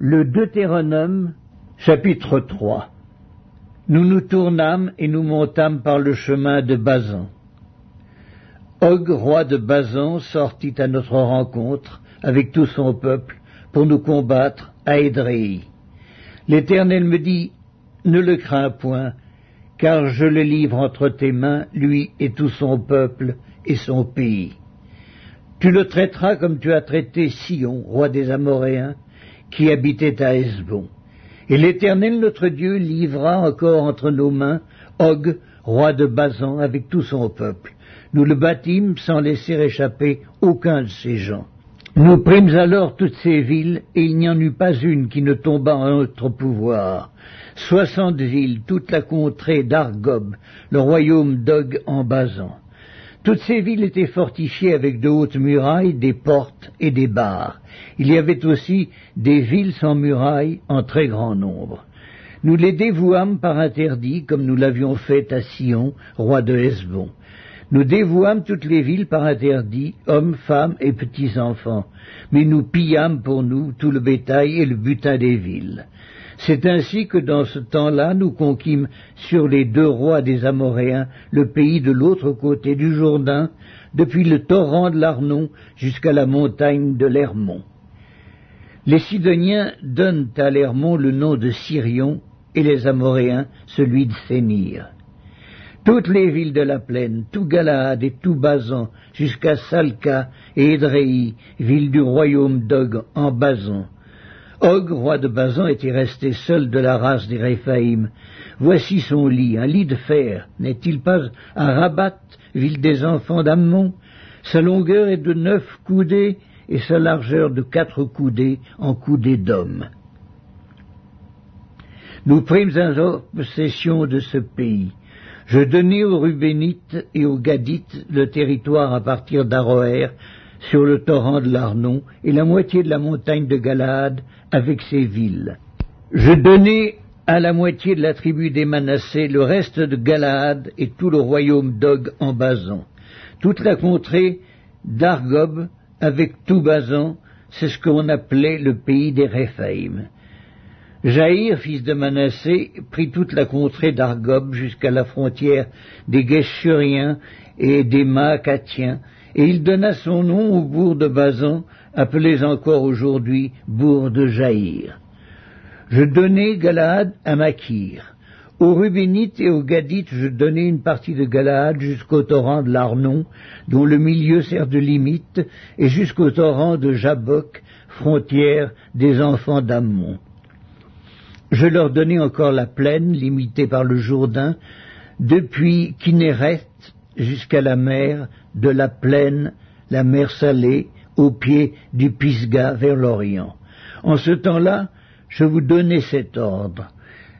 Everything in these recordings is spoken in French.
Le Deutéronome, chapitre 3 Nous nous tournâmes et nous montâmes par le chemin de Bazan. Og, roi de Bazan, sortit à notre rencontre avec tout son peuple pour nous combattre à Édréi. L'Éternel me dit, ne le crains point, car je le livre entre tes mains, lui et tout son peuple et son pays. Tu le traiteras comme tu as traité Sion, roi des Amoréens, qui habitait à Hesbon. Et l'Éternel notre Dieu livra encore entre nos mains Og, roi de Bazan, avec tout son peuple. Nous le bâtîmes sans laisser échapper aucun de ses gens. Nous prîmes alors toutes ces villes, et il n'y en eut pas une qui ne tombât en notre pouvoir. Soixante villes, toute la contrée d'Argob, le royaume d'Og en Bazan. Toutes ces villes étaient fortifiées avec de hautes murailles, des portes et des barres. Il y avait aussi des villes sans murailles en très grand nombre. Nous les dévouâmes par interdit, comme nous l'avions fait à Sion, roi de Hesbon. Nous dévouâmes toutes les villes par interdit, hommes, femmes et petits-enfants, mais nous pillâmes pour nous tout le bétail et le butin des villes. C'est ainsi que dans ce temps-là, nous conquîmes sur les deux rois des Amoréens le pays de l'autre côté du Jourdain, depuis le torrent de l'Arnon jusqu'à la montagne de l'Hermont. Les Sidoniens donnent à l'Hermont le nom de Sirion et les Amoréens celui de Sénir. Toutes les villes de la plaine, tout Galaad et tout Bazan, jusqu'à Salca et Édréi, ville du royaume d'Og en Bazan. Og, roi de Bazan, était resté seul de la race des Réphaïm? Voici son lit, un lit de fer. N'est-il pas un Rabat, ville des enfants d'Ammon? Sa longueur est de neuf coudées et sa largeur de quatre coudées en coudées d'homme. Nous prîmes en possession de ce pays. Je donnai aux Rubénites et aux Gadites le territoire à partir d'Aroer, sur le torrent de l'Arnon, et la moitié de la montagne de Galaad avec ses villes. Je donnai à la moitié de la tribu des Manassés le reste de Galaad et tout le royaume d'Og en Bazan. Toute la contrée d'Argob avec tout Bazan, c'est ce qu'on appelait le pays des Réphaïm. Jaïr, fils de Manassé, prit toute la contrée d'Argob jusqu'à la frontière des Guéchuriens et des Maacatiens, et il donna son nom au bourg de Bazan, appelé encore aujourd'hui bourg de Jaïr. Je donnai Galaad à Makir. Aux Rubénites et aux Gadites, je donnai une partie de Galaad jusqu'au torrent de l'Arnon, dont le milieu sert de limite, et jusqu'au torrent de Jabok, frontière des enfants d'Ammon. Je leur donnai encore la plaine, limitée par le Jourdain, depuis Kinneret jusqu'à la mer, de la plaine, la mer salée, au pied du Pisga vers l'Orient. En ce temps-là, je vous donnai cet ordre.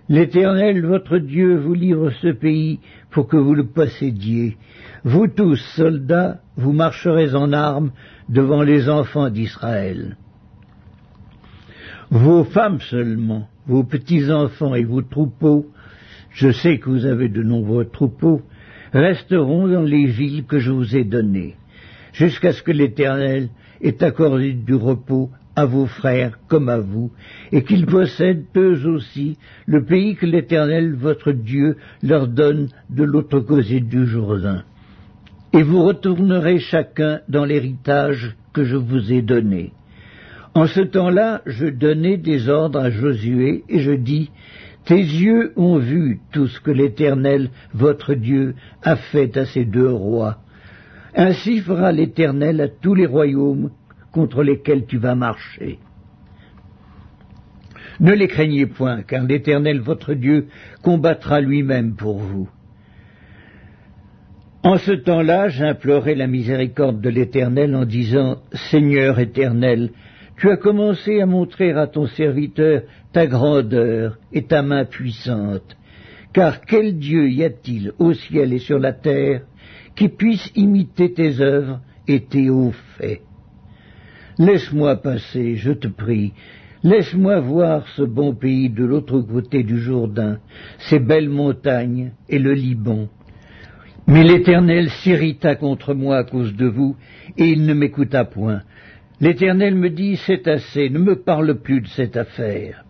L'Éternel, votre Dieu, vous livre ce pays pour que vous le possédiez. Vous tous, soldats, vous marcherez en armes devant les enfants d'Israël. Vos femmes seulement, vos petits-enfants et vos troupeaux, je sais que vous avez de nombreux troupeaux, resteront dans les villes que je vous ai données, jusqu'à ce que l'Éternel ait accordé du repos à vos frères comme à vous, et qu'ils possèdent eux aussi le pays que l'Éternel votre Dieu leur donne de l'autre côté du Jourdain. Et vous retournerez chacun dans l'héritage que je vous ai donné. En ce temps-là, je donnai des ordres à Josué, et je dis, Tes yeux ont vu tout ce que l'Éternel, votre Dieu, a fait à ces deux rois. Ainsi fera l'Éternel à tous les royaumes contre lesquels tu vas marcher. Ne les craignez point, car l'Éternel, votre Dieu, combattra lui-même pour vous. En ce temps-là, j'implorai la miséricorde de l'Éternel en disant, Seigneur éternel, tu as commencé à montrer à ton serviteur ta grandeur et ta main puissante. Car quel Dieu y a-t-il au ciel et sur la terre qui puisse imiter tes œuvres et tes hauts faits? Laisse-moi passer, je te prie, laisse-moi voir ce bon pays de l'autre côté du Jourdain, ces belles montagnes et le Liban. Mais l'Éternel s'irrita contre moi à cause de vous, et il ne m'écouta point. L'Éternel me dit, c'est assez, ne me parle plus de cette affaire.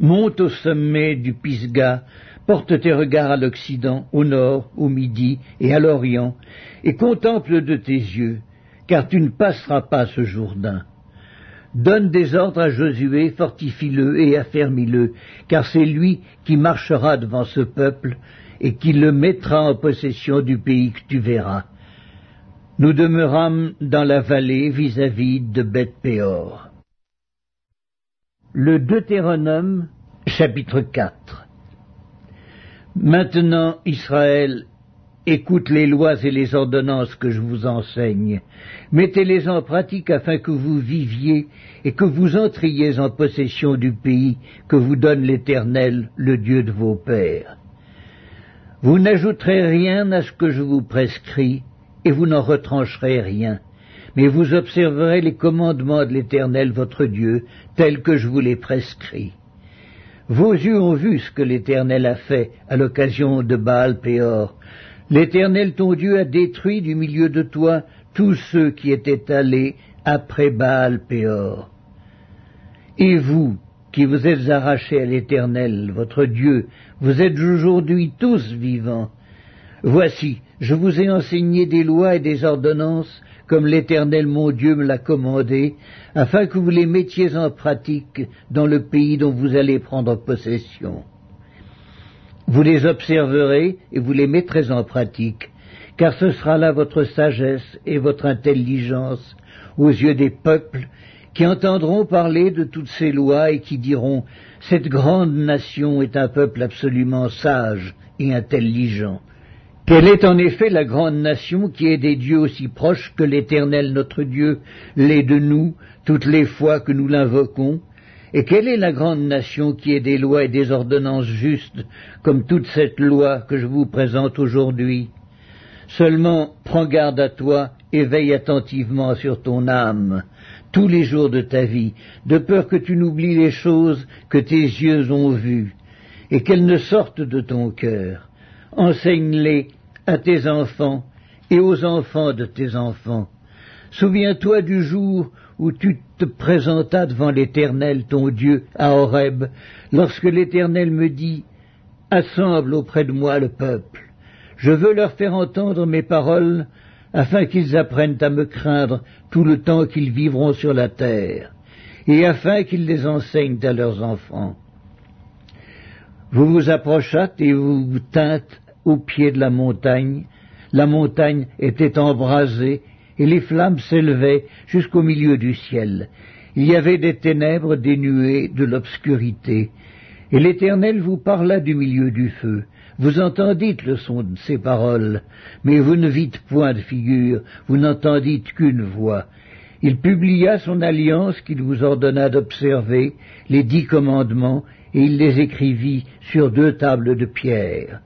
Monte au sommet du Pisga, porte tes regards à l'Occident, au nord, au midi et à l'Orient, et contemple de tes yeux, car tu ne passeras pas ce Jourdain. Donne des ordres à Josué, fortifie-le et affermis-le, car c'est lui qui marchera devant ce peuple et qui le mettra en possession du pays que tu verras. Nous demeurâmes dans la vallée vis-à-vis de Beth-Péor. Le Deutéronome, chapitre 4 Maintenant, Israël, écoute les lois et les ordonnances que je vous enseigne. Mettez-les en pratique afin que vous viviez et que vous entriez en possession du pays que vous donne l'Éternel, le Dieu de vos pères. Vous n'ajouterez rien à ce que je vous prescris, et vous n'en retrancherez rien, mais vous observerez les commandements de l'Éternel votre Dieu, tels que je vous les prescris. Vos yeux ont vu ce que l'Éternel a fait à l'occasion de Baal Péor. L'Éternel ton Dieu a détruit du milieu de toi tous ceux qui étaient allés après Baal Péor. Et vous, qui vous êtes arrachés à l'Éternel, votre Dieu, vous êtes aujourd'hui tous vivants. Voici, je vous ai enseigné des lois et des ordonnances, comme l'Éternel mon Dieu me l'a commandé, afin que vous les mettiez en pratique dans le pays dont vous allez prendre possession. Vous les observerez et vous les mettrez en pratique, car ce sera là votre sagesse et votre intelligence aux yeux des peuples qui entendront parler de toutes ces lois et qui diront Cette grande nation est un peuple absolument sage et intelligent. Quelle est en effet la grande nation qui est des dieux aussi proches que l'Éternel notre Dieu l'est de nous toutes les fois que nous l'invoquons? Et quelle est la grande nation qui est des lois et des ordonnances justes comme toute cette loi que je vous présente aujourd'hui? Seulement prends garde à toi et veille attentivement sur ton âme tous les jours de ta vie, de peur que tu n'oublies les choses que tes yeux ont vues, et qu'elles ne sortent de ton cœur. Enseigne-les à tes enfants et aux enfants de tes enfants. Souviens-toi du jour où tu te présentas devant l'Éternel, ton Dieu, à Horeb, lorsque l'Éternel me dit, Assemble auprès de moi le peuple. Je veux leur faire entendre mes paroles, afin qu'ils apprennent à me craindre tout le temps qu'ils vivront sur la terre, et afin qu'ils les enseignent à leurs enfants. Vous vous approchâtes et vous vous au pied de la montagne. La montagne était embrasée et les flammes s'élevaient jusqu'au milieu du ciel. Il y avait des ténèbres, des nuées, de l'obscurité. Et l'Éternel vous parla du milieu du feu. Vous entendîtes le son de ses paroles, mais vous ne vîtes point de figure, vous n'entendîtes qu'une voix. Il publia son alliance qu'il vous ordonna d'observer, les dix commandements, et il les écrivit sur deux tables de pierre.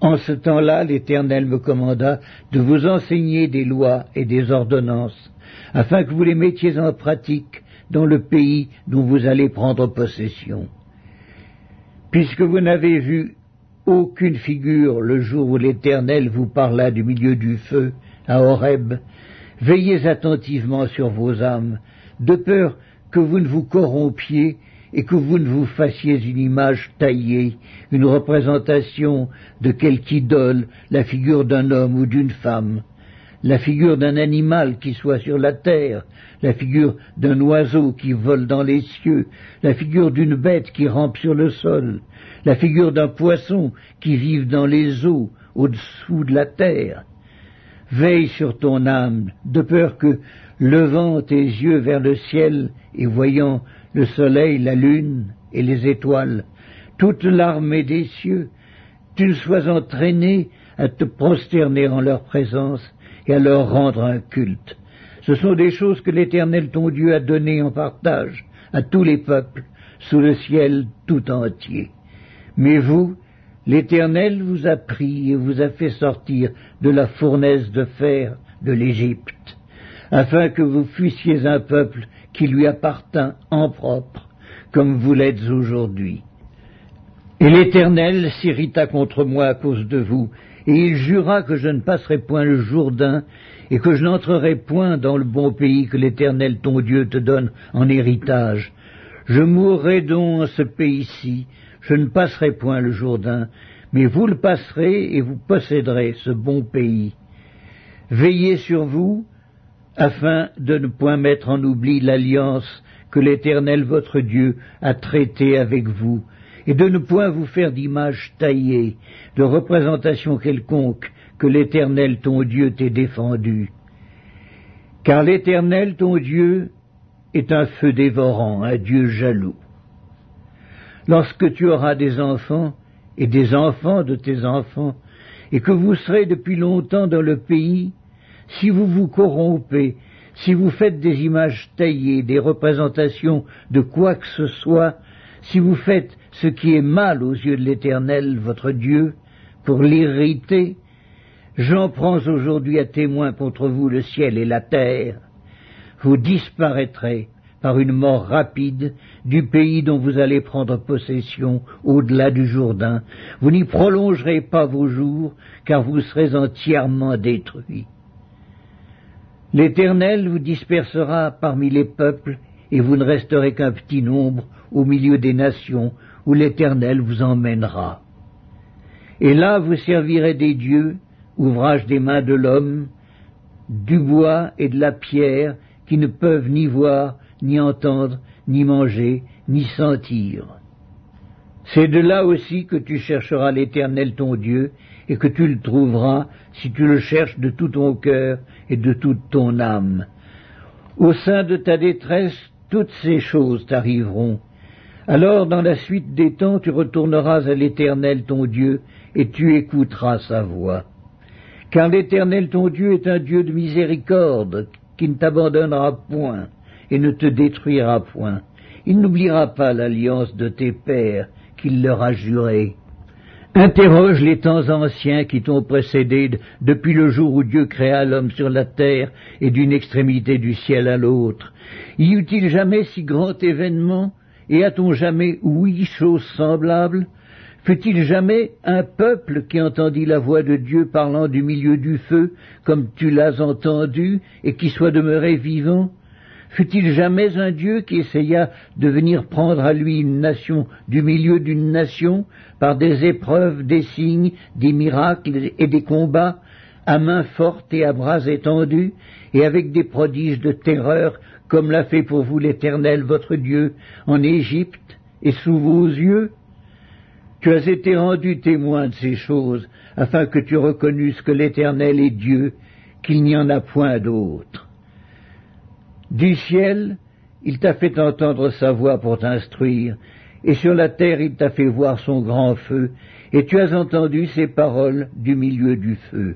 En ce temps-là, l'Éternel me commanda de vous enseigner des lois et des ordonnances, afin que vous les mettiez en pratique dans le pays dont vous allez prendre possession. Puisque vous n'avez vu aucune figure le jour où l'Éternel vous parla du milieu du feu à Horeb, veillez attentivement sur vos âmes, de peur que vous ne vous corrompiez et que vous ne vous fassiez une image taillée, une représentation de quelque idole, la figure d'un homme ou d'une femme, la figure d'un animal qui soit sur la terre, la figure d'un oiseau qui vole dans les cieux, la figure d'une bête qui rampe sur le sol, la figure d'un poisson qui vive dans les eaux, au-dessous de la terre. Veille sur ton âme, de peur que, levant tes yeux vers le ciel et voyant le soleil, la lune et les étoiles, toute l'armée des cieux, tu sois entraîné à te prosterner en leur présence et à leur rendre un culte. Ce sont des choses que l'Éternel ton Dieu a données en partage à tous les peuples sous le ciel tout entier. Mais vous, l'Éternel vous a pris et vous a fait sortir de la fournaise de fer de l'Égypte, afin que vous fussiez un peuple qui lui appartint en propre, comme vous l'êtes aujourd'hui. Et l'Éternel s'irrita contre moi à cause de vous, et il jura que je ne passerai point le Jourdain, et que je n'entrerai point dans le bon pays que l'Éternel ton Dieu te donne en héritage. Je mourrai donc en ce pays-ci, je ne passerai point le Jourdain, mais vous le passerez et vous posséderez ce bon pays. Veillez sur vous, afin de ne point mettre en oubli l'alliance que l'Éternel votre Dieu a traitée avec vous, et de ne point vous faire d'image taillée, de représentation quelconque, que l'Éternel ton Dieu t'ait défendu. Car l'Éternel ton Dieu est un feu dévorant, un Dieu jaloux. Lorsque tu auras des enfants, et des enfants de tes enfants, et que vous serez depuis longtemps dans le pays, si vous vous corrompez, si vous faites des images taillées, des représentations de quoi que ce soit, si vous faites ce qui est mal aux yeux de l'Éternel, votre Dieu, pour l'irriter, j'en prends aujourd'hui à témoin contre vous le ciel et la terre. Vous disparaîtrez par une mort rapide du pays dont vous allez prendre possession au-delà du Jourdain. Vous n'y prolongerez pas vos jours, car vous serez entièrement détruits. L'Éternel vous dispersera parmi les peuples, et vous ne resterez qu'un petit nombre au milieu des nations où l'Éternel vous emmènera. Et là vous servirez des dieux, ouvrage des mains de l'homme, du bois et de la pierre, qui ne peuvent ni voir, ni entendre, ni manger, ni sentir. C'est de là aussi que tu chercheras l'Éternel ton Dieu, et que tu le trouveras si tu le cherches de tout ton cœur et de toute ton âme. Au sein de ta détresse, toutes ces choses t'arriveront. Alors, dans la suite des temps, tu retourneras à l'Éternel ton Dieu, et tu écouteras sa voix. Car l'Éternel ton Dieu est un Dieu de miséricorde, qui ne t'abandonnera point, et ne te détruira point. Il n'oubliera pas l'alliance de tes pères qu'il leur a jurée. Interroge les temps anciens qui t'ont précédé depuis le jour où Dieu créa l'homme sur la terre et d'une extrémité du ciel à l'autre. Y eut-il jamais si grand événement et a-t-on jamais ouï chose semblable? Fut-il jamais un peuple qui entendit la voix de Dieu parlant du milieu du feu, comme tu l'as entendu, et qui soit demeuré vivant? Fut-il jamais un Dieu qui essaya de venir prendre à lui une nation du milieu d'une nation par des épreuves, des signes, des miracles et des combats, à main forte et à bras étendus, et avec des prodiges de terreur, comme l'a fait pour vous l'Éternel votre Dieu en Égypte et sous vos yeux? Tu as été rendu témoin de ces choses, afin que tu reconnusses que l'Éternel est Dieu, qu'il n'y en a point d'autre. Du ciel, il t'a fait entendre sa voix pour t'instruire, et sur la terre il t'a fait voir son grand feu, et tu as entendu ses paroles du milieu du feu.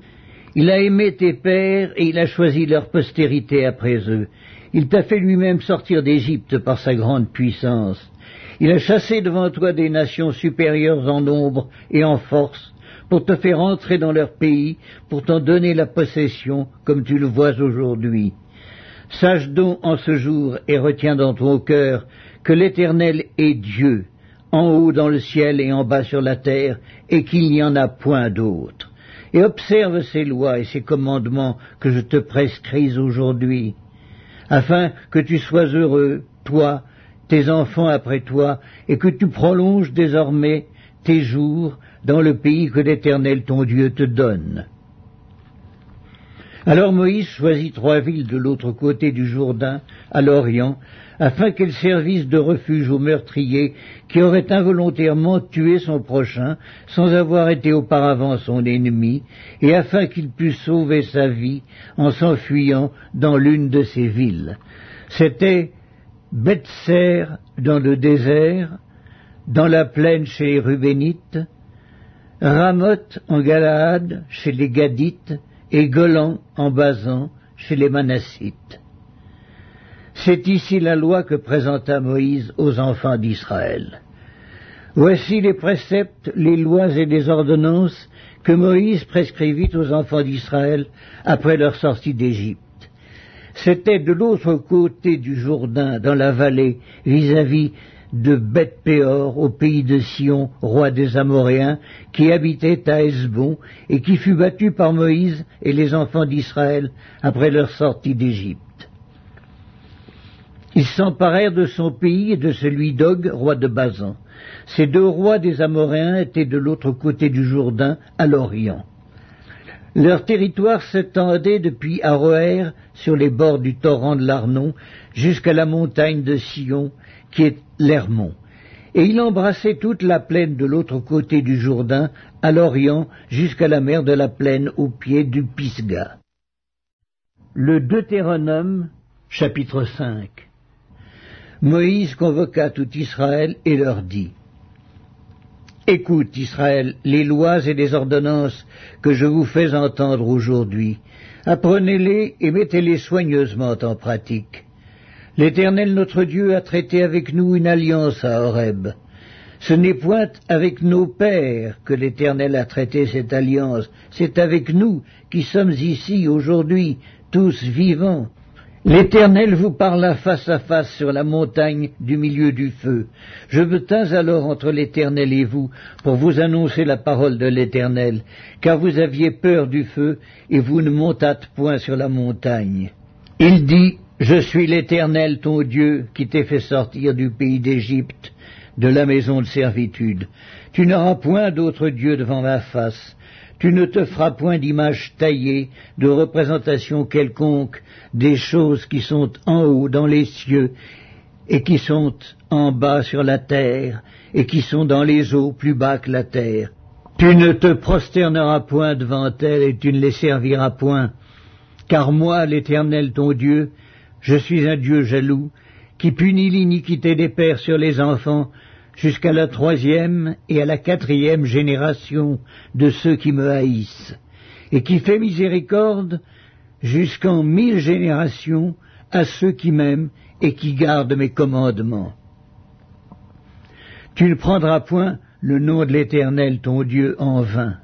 Il a aimé tes pères, et il a choisi leur postérité après eux. Il t'a fait lui-même sortir d'Égypte par sa grande puissance. Il a chassé devant toi des nations supérieures en nombre et en force, pour te faire entrer dans leur pays, pour t'en donner la possession, comme tu le vois aujourd'hui. Sache donc en ce jour et retiens dans ton cœur que l'Éternel est Dieu, en haut dans le ciel et en bas sur la terre, et qu'il n'y en a point d'autre. Et observe ces lois et ces commandements que je te prescris aujourd'hui, afin que tu sois heureux, toi, tes enfants après toi, et que tu prolonges désormais tes jours dans le pays que l'Éternel ton Dieu te donne. Alors Moïse choisit trois villes de l'autre côté du Jourdain, à l'Orient, afin qu'elles servissent de refuge aux meurtriers qui auraient involontairement tué son prochain sans avoir été auparavant son ennemi, et afin qu'il pût sauver sa vie en s'enfuyant dans l'une de ces villes. C'était Bethser dans le désert, dans la plaine chez les Rubénites, Ramoth en Galaad chez les Gadites, et Golan en Basan chez les Manassites. C'est ici la loi que présenta Moïse aux enfants d'Israël. Voici les préceptes, les lois et les ordonnances que Moïse prescrivit aux enfants d'Israël après leur sortie d'Égypte. C'était de l'autre côté du Jourdain, dans la vallée, vis-à-vis de Beth-Péor au pays de Sion, roi des Amoréens, qui habitait à Esbon et qui fut battu par Moïse et les enfants d'Israël après leur sortie d'Égypte. Ils s'emparèrent de son pays et de celui d'Og, roi de Bazan. Ces deux rois des Amoréens étaient de l'autre côté du Jourdain, à l'Orient. Leur territoire s'étendait depuis Aroer, sur les bords du torrent de l'Arnon, jusqu'à la montagne de Sion, qui est l'Hermont. Et il embrassait toute la plaine de l'autre côté du Jourdain, à l'Orient, jusqu'à la mer de la plaine au pied du Pisga. Le Deutéronome, chapitre 5 Moïse convoqua tout Israël et leur dit Écoute, Israël, les lois et les ordonnances que je vous fais entendre aujourd'hui. Apprenez-les et mettez-les soigneusement en pratique. L'Éternel notre Dieu a traité avec nous une alliance à Horeb. Ce n'est point avec nos pères que l'Éternel a traité cette alliance, c'est avec nous qui sommes ici aujourd'hui, tous vivants. L'Éternel vous parla face à face sur la montagne du milieu du feu. Je me tins alors entre l'Éternel et vous pour vous annoncer la parole de l'Éternel, car vous aviez peur du feu et vous ne montâtes point sur la montagne. Il dit, Je suis l'Éternel ton Dieu qui t'ai fait sortir du pays d'Égypte, de la maison de servitude. Tu n'auras point d'autre Dieu devant ma face. Tu ne te feras point d'image taillée, de représentation quelconque des choses qui sont en haut dans les cieux et qui sont en bas sur la terre et qui sont dans les eaux plus bas que la terre. Tu ne te prosterneras point devant elles et tu ne les serviras point. Car moi, l'Éternel ton Dieu, je suis un Dieu jaloux, qui punit l'iniquité des pères sur les enfants jusqu'à la troisième et à la quatrième génération de ceux qui me haïssent, et qui fait miséricorde jusqu'en mille générations à ceux qui m'aiment et qui gardent mes commandements. Tu ne prendras point le nom de l'Éternel ton Dieu en vain,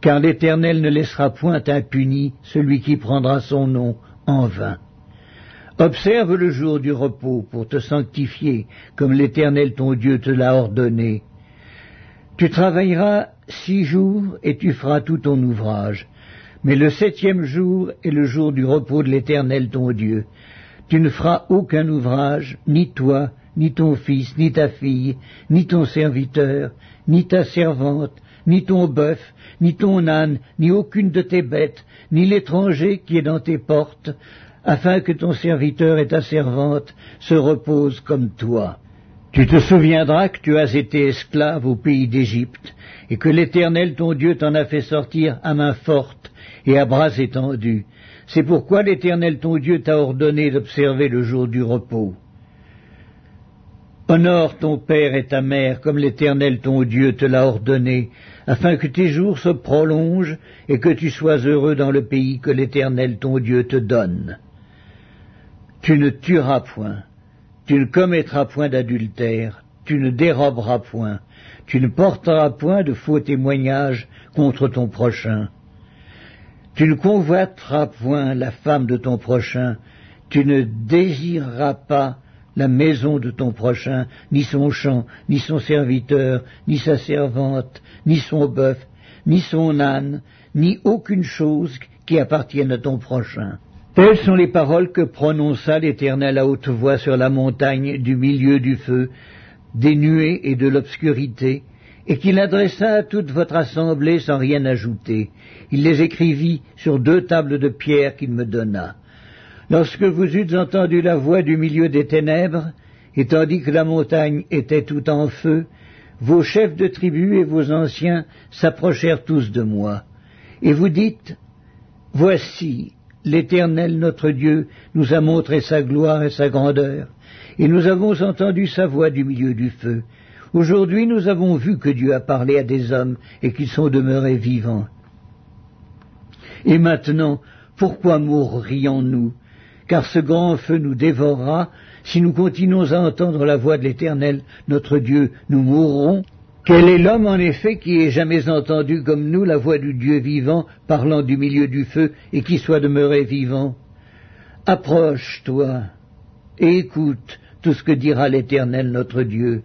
car l'Éternel ne laissera point impuni celui qui prendra son nom en vain. Observe le jour du repos pour te sanctifier, comme l'Éternel ton Dieu te l'a ordonné. Tu travailleras six jours et tu feras tout ton ouvrage. Mais le septième jour est le jour du repos de l'Éternel ton Dieu. Tu ne feras aucun ouvrage, ni toi, ni ton fils, ni ta fille, ni ton serviteur, ni ta servante, ni ton bœuf, ni ton âne, ni aucune de tes bêtes, ni l'étranger qui est dans tes portes, afin que ton serviteur et ta servante se reposent comme toi. Tu te souviendras que tu as été esclave au pays d'Égypte, et que l'Éternel ton Dieu t'en a fait sortir à main forte et à bras étendus. C'est pourquoi l'Éternel ton Dieu t'a ordonné d'observer le jour du repos. Honore ton père et ta mère comme l'Éternel ton Dieu te l'a ordonné, afin que tes jours se prolongent et que tu sois heureux dans le pays que l'Éternel ton Dieu te donne. Tu ne tueras point, tu ne commettras point d'adultère, tu ne déroberas point, tu ne porteras point de faux témoignages contre ton prochain. Tu ne convoiteras point la femme de ton prochain, tu ne désireras pas la maison de ton prochain, ni son champ, ni son serviteur, ni sa servante, ni son bœuf, ni son âne, ni aucune chose qui appartienne à ton prochain. Telles sont les paroles que prononça l'Éternel à haute voix sur la montagne du milieu du feu, des nuées et de l'obscurité, et qu'il adressa à toute votre assemblée sans rien ajouter. Il les écrivit sur deux tables de pierre qu'il me donna. Lorsque vous eûtes entendu la voix du milieu des ténèbres, et tandis que la montagne était tout en feu, vos chefs de tribus et vos anciens s'approchèrent tous de moi. Et vous dites, Voici, l'Éternel notre Dieu nous a montré sa gloire et sa grandeur, et nous avons entendu sa voix du milieu du feu. Aujourd'hui nous avons vu que Dieu a parlé à des hommes et qu'ils sont demeurés vivants. Et maintenant, pourquoi mourrions-nous? Car ce grand feu nous dévorera. Si nous continuons à entendre la voix de l'Éternel, notre Dieu, nous mourrons. Quel est l'homme en effet qui ait jamais entendu comme nous la voix du Dieu vivant parlant du milieu du feu et qui soit demeuré vivant? Approche-toi et écoute tout ce que dira l'Éternel notre Dieu.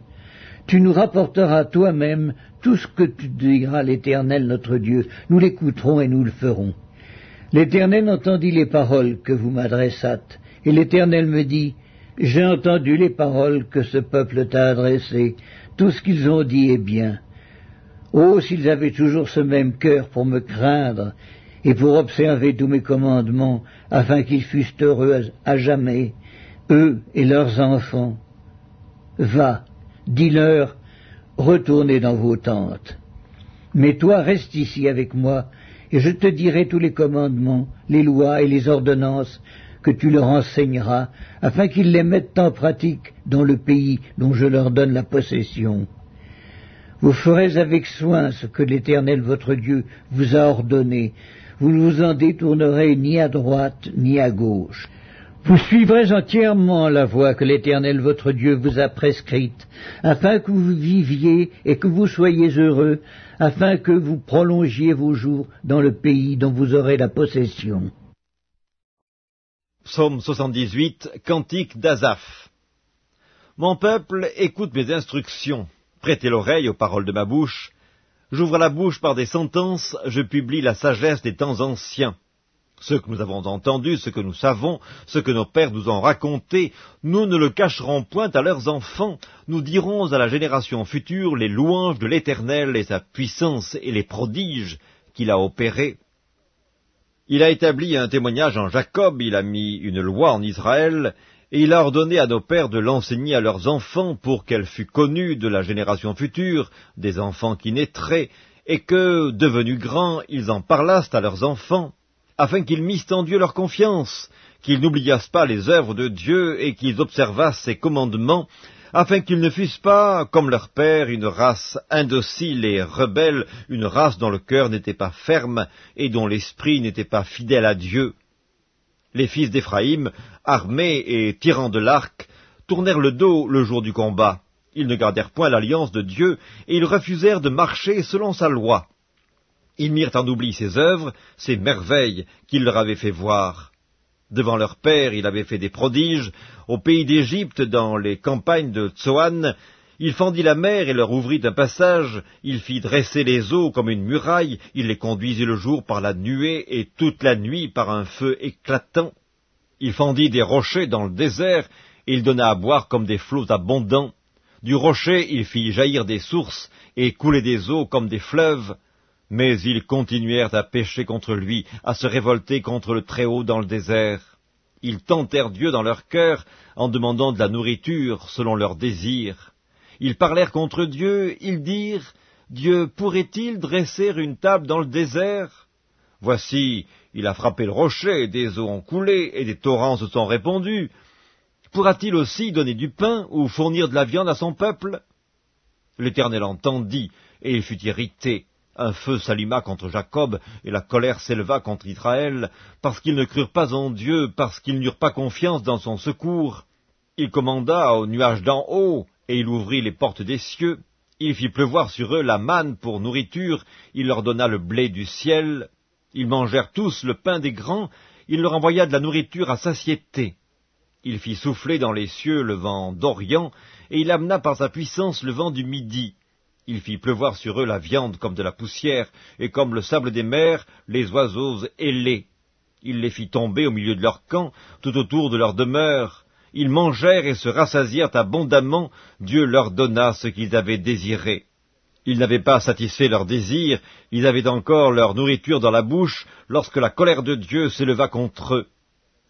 Tu nous rapporteras toi-même tout ce que tu diras l'Éternel notre Dieu. Nous l'écouterons et nous le ferons. L'Éternel entendit les paroles que vous m'adressâtes, et l'Éternel me dit, J'ai entendu les paroles que ce peuple t'a adressées, tout ce qu'ils ont dit est bien. Oh, s'ils avaient toujours ce même cœur pour me craindre et pour observer tous mes commandements, afin qu'ils fussent heureux à jamais, eux et leurs enfants. Va, dis-leur, retournez dans vos tentes. Mais toi reste ici avec moi, et je te dirai tous les commandements, les lois et les ordonnances que tu leur enseigneras, afin qu'ils les mettent en pratique dans le pays dont je leur donne la possession. Vous ferez avec soin ce que l'Éternel votre Dieu vous a ordonné. Vous ne vous en détournerez ni à droite ni à gauche. Vous suivrez entièrement la voie que l'Éternel votre Dieu vous a prescrite, afin que vous viviez et que vous soyez heureux, afin que vous prolongiez vos jours dans le pays dont vous aurez la possession. Psaume 78, Cantique d'Azaph. Mon peuple, écoute mes instructions. Prêtez l'oreille aux paroles de ma bouche. J'ouvre la bouche par des sentences, je publie la sagesse des temps anciens. Ce que nous avons entendu, ce que nous savons, ce que nos pères nous ont raconté, nous ne le cacherons point à leurs enfants, nous dirons à la génération future les louanges de l'Éternel et sa puissance et les prodiges qu'il a opérés. Il a établi un témoignage en Jacob, il a mis une loi en Israël, et il a ordonné à nos pères de l'enseigner à leurs enfants pour qu'elle fût connue de la génération future, des enfants qui naîtraient, et que, devenus grands, ils en parlassent à leurs enfants, afin qu'ils missent en Dieu leur confiance, qu'ils n'oubliassent pas les œuvres de Dieu et qu'ils observassent ses commandements, afin qu'ils ne fussent pas, comme leur père, une race indocile et rebelle, une race dont le cœur n'était pas ferme et dont l'esprit n'était pas fidèle à Dieu. Les fils d'Éphraïm, armés et tirant de l'arc, tournèrent le dos le jour du combat. Ils ne gardèrent point l'alliance de Dieu, et ils refusèrent de marcher selon sa loi. Ils mirent en oubli ses œuvres, ses merveilles qu'il leur avait fait voir. Devant leur père, il avait fait des prodiges. Au pays d'Égypte, dans les campagnes de Tsoan, il fendit la mer et leur ouvrit un passage, il fit dresser les eaux comme une muraille, il les conduisit le jour par la nuée et toute la nuit par un feu éclatant. Il fendit des rochers dans le désert, et il donna à boire comme des flots abondants. Du rocher il fit jaillir des sources, et couler des eaux comme des fleuves. Mais ils continuèrent à pécher contre lui, à se révolter contre le Très-Haut dans le désert. Ils tentèrent Dieu dans leur cœur en demandant de la nourriture selon leurs désirs. Ils parlèrent contre Dieu, ils dirent, Dieu pourrait-il dresser une table dans le désert? Voici, il a frappé le rocher, des eaux ont coulé, et des torrents se sont répandus. Pourra-t-il aussi donner du pain ou fournir de la viande à son peuple? L'Éternel entendit, et il fut irrité. Un feu s'alluma contre Jacob, et la colère s'éleva contre Israël, parce qu'ils ne crurent pas en Dieu, parce qu'ils n'eurent pas confiance dans son secours. Il commanda aux nuages d'en haut, et il ouvrit les portes des cieux, il fit pleuvoir sur eux la manne pour nourriture, il leur donna le blé du ciel, ils mangèrent tous le pain des grands, il leur envoya de la nourriture à satiété. Il fit souffler dans les cieux le vent d'Orient, et il amena par sa puissance le vent du Midi. Il fit pleuvoir sur eux la viande comme de la poussière, et comme le sable des mers, les oiseaux ailés. Il les fit tomber au milieu de leur camp, tout autour de leur demeure. Ils mangèrent et se rassasièrent abondamment, Dieu leur donna ce qu'ils avaient désiré. Ils n'avaient pas satisfait leurs désirs, ils avaient encore leur nourriture dans la bouche, lorsque la colère de Dieu s'éleva contre eux.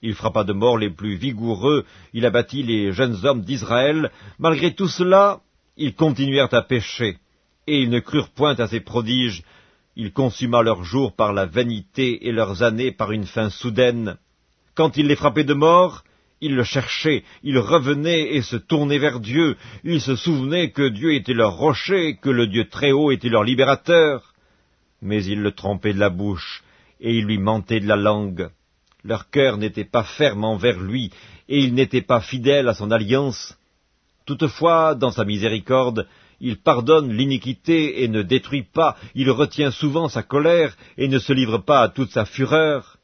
Il frappa de mort les plus vigoureux, il abattit les jeunes hommes d'Israël. Malgré tout cela, ils continuèrent à pécher, et ils ne crurent point à ses prodiges. Il consuma leurs jours par la vanité et leurs années par une fin soudaine. Quand il les frappait de mort, ils le cherchaient, ils revenaient et se tournaient vers Dieu, ils se souvenaient que Dieu était leur rocher, que le Dieu très haut était leur libérateur. Mais ils le trompaient de la bouche, et ils lui mentaient de la langue. Leur cœur n'était pas ferme envers lui, et ils n'étaient pas fidèles à son alliance. Toutefois, dans sa miséricorde, il pardonne l'iniquité et ne détruit pas, il retient souvent sa colère et ne se livre pas à toute sa fureur.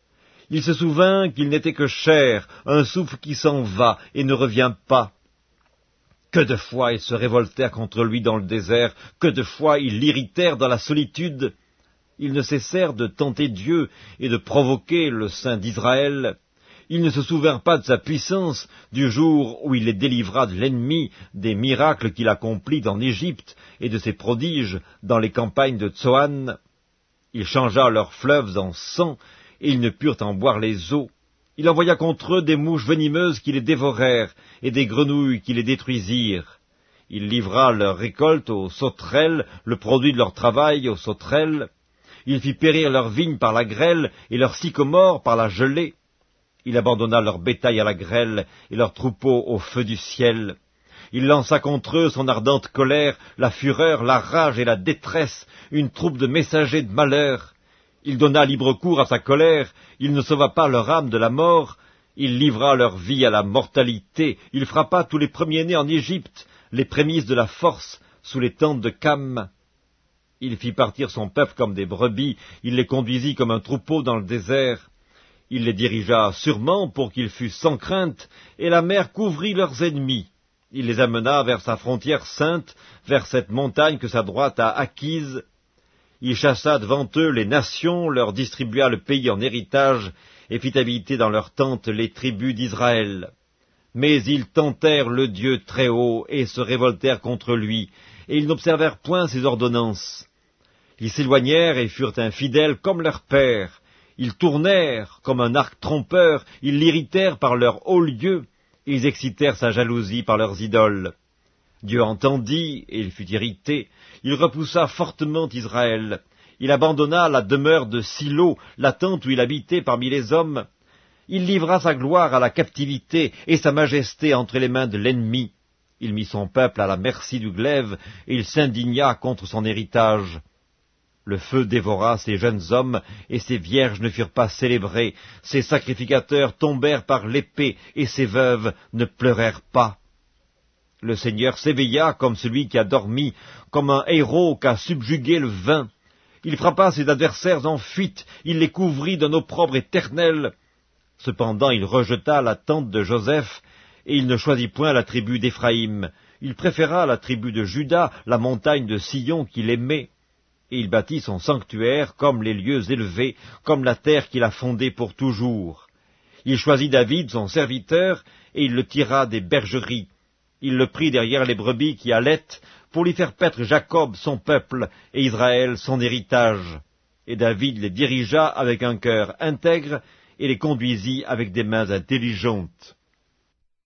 Il se souvint qu'il n'était que chair, un souffle qui s'en va et ne revient pas. Que de fois ils se révoltèrent contre lui dans le désert, que de fois ils l'irritèrent dans la solitude. Ils ne cessèrent de tenter Dieu et de provoquer le Saint d'Israël. Ils ne se souvinrent pas de sa puissance, du jour où il les délivra de l'ennemi, des miracles qu'il accomplit en Égypte et de ses prodiges dans les campagnes de Tsoan. Il changea leurs fleuves en sang, et ils ne purent en boire les eaux. Il envoya contre eux des mouches venimeuses qui les dévorèrent, et des grenouilles qui les détruisirent. Il livra leur récolte aux sauterelles, le produit de leur travail aux sauterelles. Il fit périr leurs vignes par la grêle, et leurs sycomores par la gelée. Il abandonna leur bétail à la grêle, et leurs troupeaux au feu du ciel. Il lança contre eux son ardente colère, la fureur, la rage et la détresse, une troupe de messagers de malheur. Il donna libre cours à sa colère, il ne sauva pas leur âme de la mort, il livra leur vie à la mortalité, il frappa tous les premiers-nés en Égypte, les prémices de la force, sous les tentes de Cam. Il fit partir son peuple comme des brebis, il les conduisit comme un troupeau dans le désert. Il les dirigea sûrement pour qu'ils fussent sans crainte, et la mer couvrit leurs ennemis. Il les amena vers sa frontière sainte, vers cette montagne que sa droite a acquise, il chassa devant eux les nations, leur distribua le pays en héritage, et fit habiter dans leurs tentes les tribus d'Israël. Mais ils tentèrent le Dieu très haut, et se révoltèrent contre lui, et ils n'observèrent point ses ordonnances. Ils s'éloignèrent et furent infidèles comme leur père. Ils tournèrent comme un arc trompeur, ils l'irritèrent par leurs hauts lieux, ils excitèrent sa jalousie par leurs idoles. Dieu entendit, et il fut irrité. Il repoussa fortement Israël. Il abandonna la demeure de Silo, la tente où il habitait parmi les hommes. Il livra sa gloire à la captivité et sa majesté entre les mains de l'ennemi. Il mit son peuple à la merci du glaive, et il s'indigna contre son héritage. Le feu dévora ses jeunes hommes, et ses vierges ne furent pas célébrées, ses sacrificateurs tombèrent par l'épée, et ses veuves ne pleurèrent pas. Le Seigneur s'éveilla comme celui qui a dormi, comme un héros qui a subjugué le vin. Il frappa ses adversaires en fuite, il les couvrit d'un opprobre éternel. Cependant il rejeta la tente de Joseph, et il ne choisit point la tribu d'Éphraïm. Il préféra la tribu de Juda, la montagne de Sion qu'il aimait. Et il bâtit son sanctuaire comme les lieux élevés, comme la terre qu'il a fondée pour toujours. Il choisit David, son serviteur, et il le tira des bergeries il le prit derrière les brebis qui allaient, pour lui faire paître Jacob son peuple et Israël son héritage. Et David les dirigea avec un cœur intègre et les conduisit avec des mains intelligentes.